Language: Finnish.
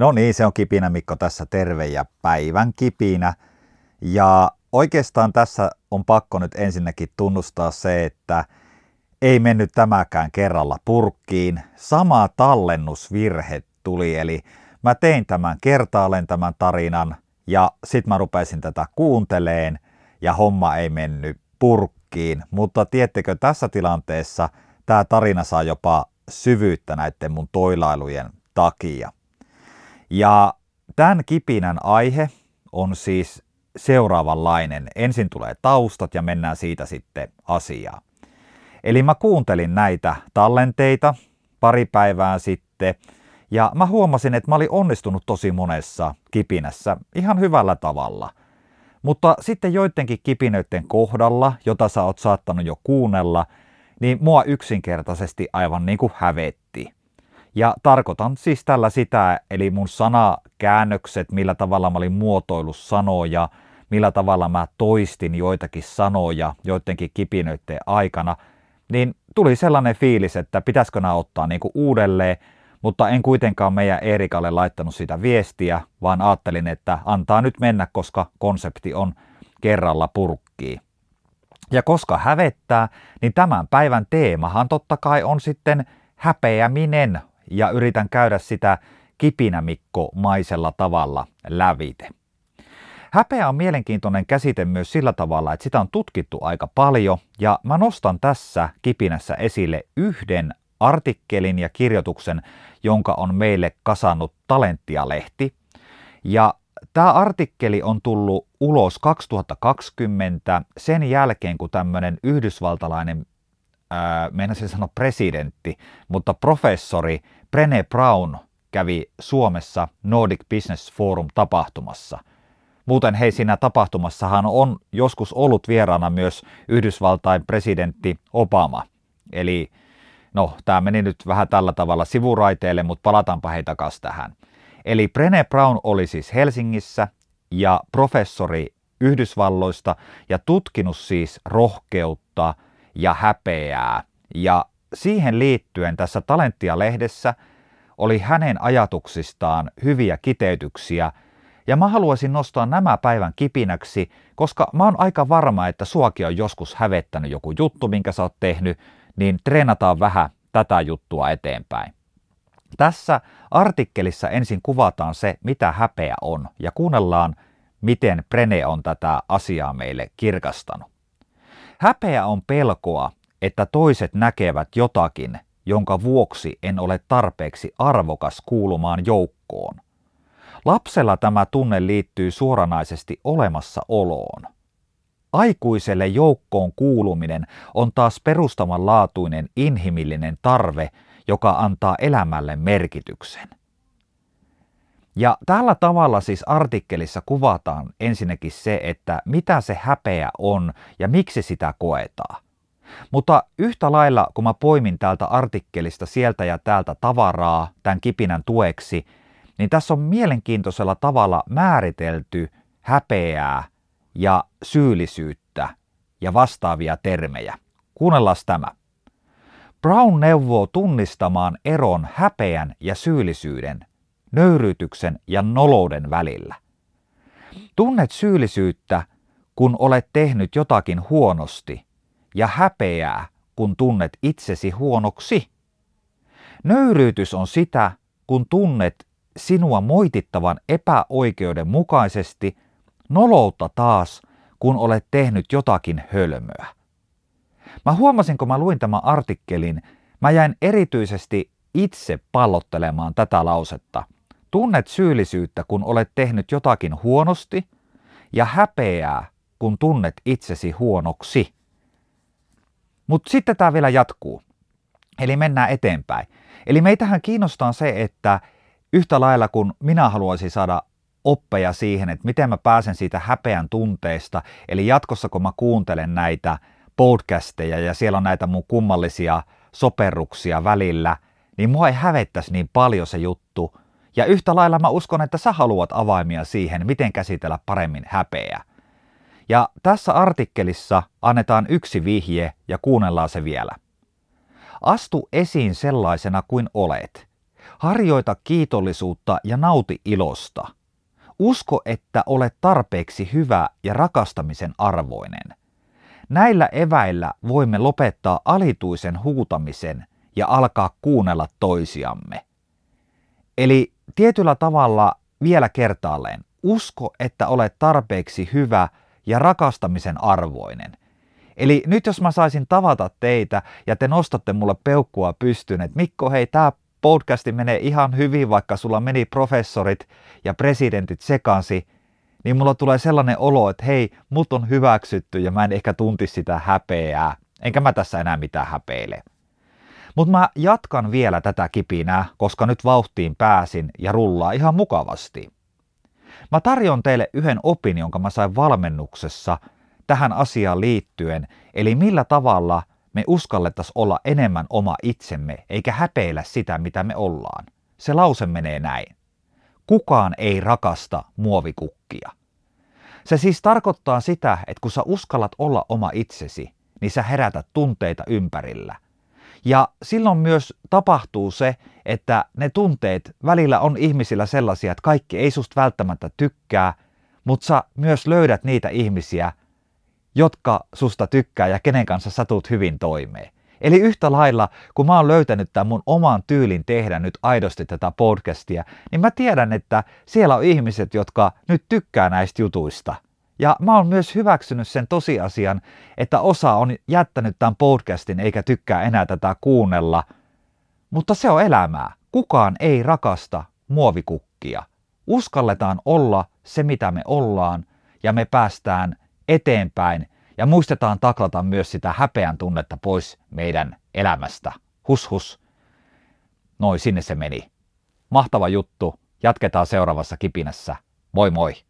No niin, se on Kipinä Mikko tässä terve ja päivän kipinä. Ja oikeastaan tässä on pakko nyt ensinnäkin tunnustaa se, että ei mennyt tämäkään kerralla purkkiin. Sama tallennusvirhe tuli, eli mä tein tämän kertaalleen tämän tarinan ja sit mä rupesin tätä kuunteleen ja homma ei mennyt purkkiin. Mutta tiettekö, tässä tilanteessa tämä tarina saa jopa syvyyttä näiden mun toilailujen takia. Ja tämän kipinän aihe on siis seuraavanlainen. Ensin tulee taustat ja mennään siitä sitten asiaan. Eli mä kuuntelin näitä tallenteita pari päivää sitten ja mä huomasin, että mä olin onnistunut tosi monessa kipinässä ihan hyvällä tavalla. Mutta sitten joidenkin kipinöiden kohdalla, jota sä oot saattanut jo kuunnella, niin mua yksinkertaisesti aivan niin kuin hävetti. Ja tarkoitan siis tällä sitä, eli mun sanakäännökset, millä tavalla mä olin muotoillut sanoja, millä tavalla mä toistin joitakin sanoja joidenkin kipinöiden aikana, niin tuli sellainen fiilis, että pitäisikö nämä ottaa niin kuin uudelleen, mutta en kuitenkaan meidän Erikalle laittanut sitä viestiä, vaan ajattelin, että antaa nyt mennä, koska konsepti on kerralla purkkii. Ja koska hävettää, niin tämän päivän teemahan totta kai on sitten häpeäminen ja yritän käydä sitä kipinämikko-maisella tavalla lävite. Häpeä on mielenkiintoinen käsite myös sillä tavalla, että sitä on tutkittu aika paljon ja mä nostan tässä kipinässä esille yhden artikkelin ja kirjoituksen, jonka on meille kasannut Talenttia-lehti. Ja tämä artikkeli on tullut ulos 2020 sen jälkeen, kun tämmöinen yhdysvaltalainen, ää, meinasin sanoa presidentti, mutta professori Brené Brown kävi Suomessa Nordic Business Forum tapahtumassa. Muuten hei siinä tapahtumassahan on joskus ollut vieraana myös Yhdysvaltain presidentti Obama. Eli no, tämä meni nyt vähän tällä tavalla sivuraiteelle, mutta palataanpa hei takaisin tähän. Eli Brené Brown oli siis Helsingissä ja professori Yhdysvalloista ja tutkinut siis rohkeutta ja häpeää. Ja siihen liittyen tässä Talenttia-lehdessä oli hänen ajatuksistaan hyviä kiteytyksiä, ja mä haluaisin nostaa nämä päivän kipinäksi, koska mä oon aika varma, että suakin on joskus hävettänyt joku juttu, minkä sä oot tehnyt, niin treenataan vähän tätä juttua eteenpäin. Tässä artikkelissa ensin kuvataan se, mitä häpeä on, ja kuunnellaan, miten Prene on tätä asiaa meille kirkastanut. Häpeä on pelkoa, että toiset näkevät jotakin, jonka vuoksi en ole tarpeeksi arvokas kuulumaan joukkoon. Lapsella tämä tunne liittyy suoranaisesti olemassaoloon. Aikuiselle joukkoon kuuluminen on taas perustavanlaatuinen inhimillinen tarve, joka antaa elämälle merkityksen. Ja tällä tavalla siis artikkelissa kuvataan ensinnäkin se, että mitä se häpeä on ja miksi sitä koetaan. Mutta yhtä lailla, kun mä poimin täältä artikkelista sieltä ja täältä tavaraa tämän kipinän tueksi, niin tässä on mielenkiintoisella tavalla määritelty häpeää ja syyllisyyttä ja vastaavia termejä. Kuunnellaan tämä. Brown neuvoo tunnistamaan eron häpeän ja syyllisyyden, nöyryytyksen ja nolouden välillä. Tunnet syyllisyyttä, kun olet tehnyt jotakin huonosti, ja häpeää, kun tunnet itsesi huonoksi. Nöyryytys on sitä, kun tunnet sinua moitittavan epäoikeudenmukaisesti, noloutta taas, kun olet tehnyt jotakin hölmöä. Mä huomasin, kun mä luin tämän artikkelin, mä jäin erityisesti itse pallottelemaan tätä lausetta. Tunnet syyllisyyttä, kun olet tehnyt jotakin huonosti, ja häpeää, kun tunnet itsesi huonoksi. Mutta sitten tämä vielä jatkuu. Eli mennään eteenpäin. Eli meitähän kiinnostaa se, että yhtä lailla kun minä haluaisin saada oppeja siihen, että miten mä pääsen siitä häpeän tunteesta, eli jatkossa kun mä kuuntelen näitä podcasteja ja siellä on näitä mun kummallisia soperruksia välillä, niin mua ei hävettäisi niin paljon se juttu. Ja yhtä lailla mä uskon, että sä haluat avaimia siihen, miten käsitellä paremmin häpeää. Ja tässä artikkelissa annetaan yksi vihje ja kuunnellaan se vielä. Astu esiin sellaisena kuin olet. Harjoita kiitollisuutta ja nauti ilosta. Usko, että olet tarpeeksi hyvä ja rakastamisen arvoinen. Näillä eväillä voimme lopettaa alituisen huutamisen ja alkaa kuunnella toisiamme. Eli tietyllä tavalla vielä kertaalleen, usko, että olet tarpeeksi hyvä ja rakastamisen arvoinen. Eli nyt jos mä saisin tavata teitä ja te nostatte mulle peukkua pystyyn, että Mikko, hei, tämä podcasti menee ihan hyvin, vaikka sulla meni professorit ja presidentit sekansi, niin mulla tulee sellainen olo, että hei, mut on hyväksytty ja mä en ehkä tunti sitä häpeää. Enkä mä tässä enää mitään häpeile. Mutta mä jatkan vielä tätä kipinää, koska nyt vauhtiin pääsin ja rullaa ihan mukavasti. Mä tarjon teille yhden opin, jonka mä sain valmennuksessa tähän asiaan liittyen, eli millä tavalla me uskallettaisiin olla enemmän oma itsemme, eikä häpeillä sitä, mitä me ollaan. Se lause menee näin. Kukaan ei rakasta muovikukkia. Se siis tarkoittaa sitä, että kun sä uskallat olla oma itsesi, niin sä herätät tunteita ympärillä. Ja silloin myös tapahtuu se, että ne tunteet välillä on ihmisillä sellaisia, että kaikki ei susta välttämättä tykkää, mutta sä myös löydät niitä ihmisiä, jotka susta tykkää ja kenen kanssa satut hyvin toimeen. Eli yhtä lailla, kun mä oon löytänyt tämän mun oman tyylin tehdä nyt aidosti tätä podcastia, niin mä tiedän, että siellä on ihmiset, jotka nyt tykkää näistä jutuista. Ja mä oon myös hyväksynyt sen tosiasian, että osa on jättänyt tämän podcastin eikä tykkää enää tätä kuunnella. Mutta se on elämää. Kukaan ei rakasta muovikukkia. Uskalletaan olla se, mitä me ollaan, ja me päästään eteenpäin ja muistetaan taklata myös sitä häpeän tunnetta pois meidän elämästä. Hus hus. Noi, sinne se meni. Mahtava juttu. Jatketaan seuraavassa kipinässä. Moi moi!